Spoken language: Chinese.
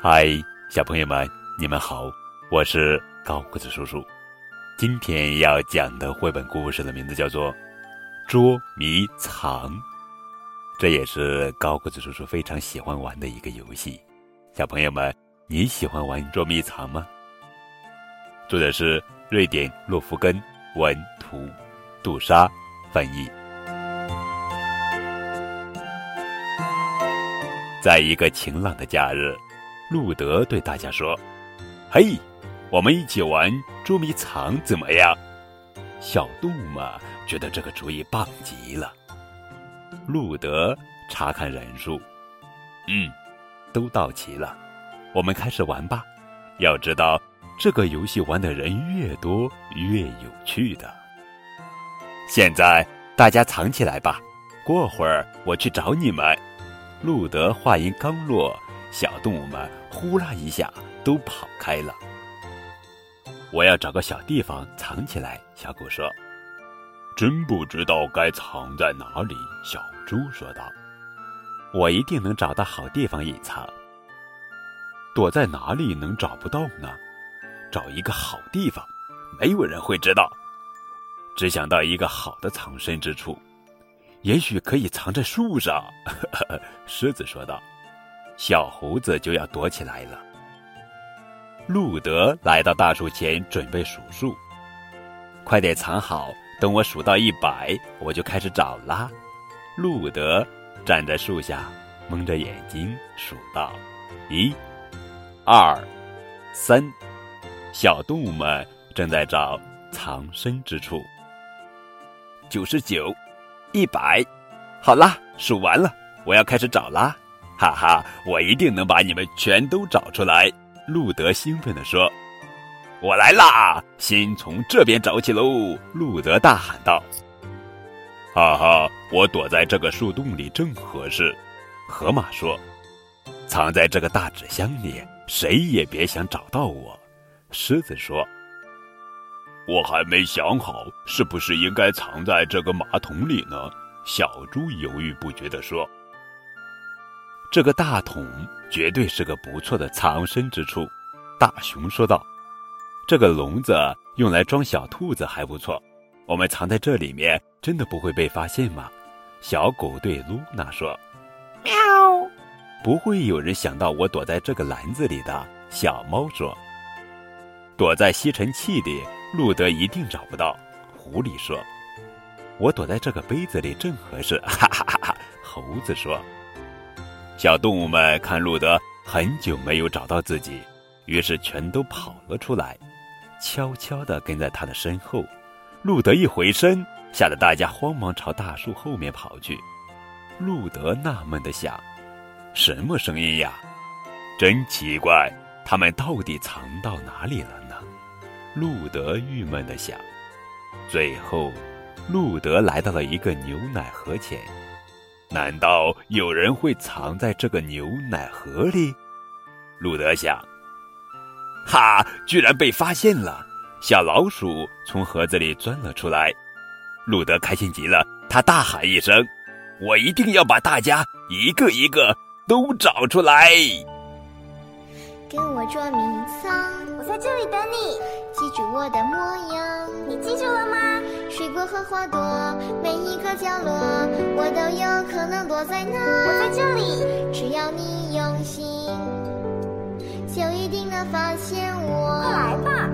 嗨，小朋友们，你们好，我是高个子叔叔。今天要讲的绘本故事的名字叫做《捉迷藏》，这也是高个子叔叔非常喜欢玩的一个游戏。小朋友们，你喜欢玩捉迷藏吗？作者是瑞典洛夫根文图，杜莎翻译。在一个晴朗的假日。路德对大家说：“嘿，我们一起玩捉迷藏怎么样？”小动物们觉得这个主意棒极了。路德查看人数，嗯，都到齐了。我们开始玩吧。要知道，这个游戏玩的人越多越有趣的。现在大家藏起来吧，过会儿我去找你们。路德话音刚落。小动物们呼啦一下都跑开了。我要找个小地方藏起来。小狗说：“真不知道该藏在哪里。”小猪说道：“我一定能找到好地方隐藏。躲在哪里能找不到呢？找一个好地方，没有人会知道。只想到一个好的藏身之处，也许可以藏在树上。”狮子说道。小猴子就要躲起来了。路德来到大树前，准备数数。快点藏好，等我数到一百，我就开始找啦。路德站在树下，蒙着眼睛数到：一、二、三。小动物们正在找藏身之处。九十九，一百，好啦，数完了，我要开始找啦。哈哈，我一定能把你们全都找出来！路德兴奋地说：“我来啦，先从这边找起喽！”路德大喊道。“哈哈，我躲在这个树洞里正合适。”河马说。“藏在这个大纸箱里，谁也别想找到我。”狮子说。“我还没想好，是不是应该藏在这个马桶里呢？”小猪犹豫不决地说。这个大桶绝对是个不错的藏身之处，大熊说道。这个笼子用来装小兔子还不错，我们藏在这里面真的不会被发现吗？小狗对露娜说。喵，不会有人想到我躲在这个篮子里的。小猫说。躲在吸尘器里，路德一定找不到。狐狸说。我躲在这个杯子里正合适。哈哈哈哈！猴子说。小动物们看路德很久没有找到自己，于是全都跑了出来，悄悄地跟在他的身后。路德一回身，吓得大家慌忙朝大树后面跑去。路德纳闷地想：“什么声音呀？真奇怪，他们到底藏到哪里了呢？”路德郁闷地想。最后，路德来到了一个牛奶盒前。难道有人会藏在这个牛奶盒里？路德想。哈！居然被发现了！小老鼠从盒子里钻了出来。路德开心极了，他大喊一声：“我一定要把大家一个一个都找出来！”跟我捉迷藏，我在这里等你。记住我的模样，你记住了吗？水果和花朵，每一个角落，我都有能躲在那。我在这里，只要你用心，就一定能发现我。快来吧！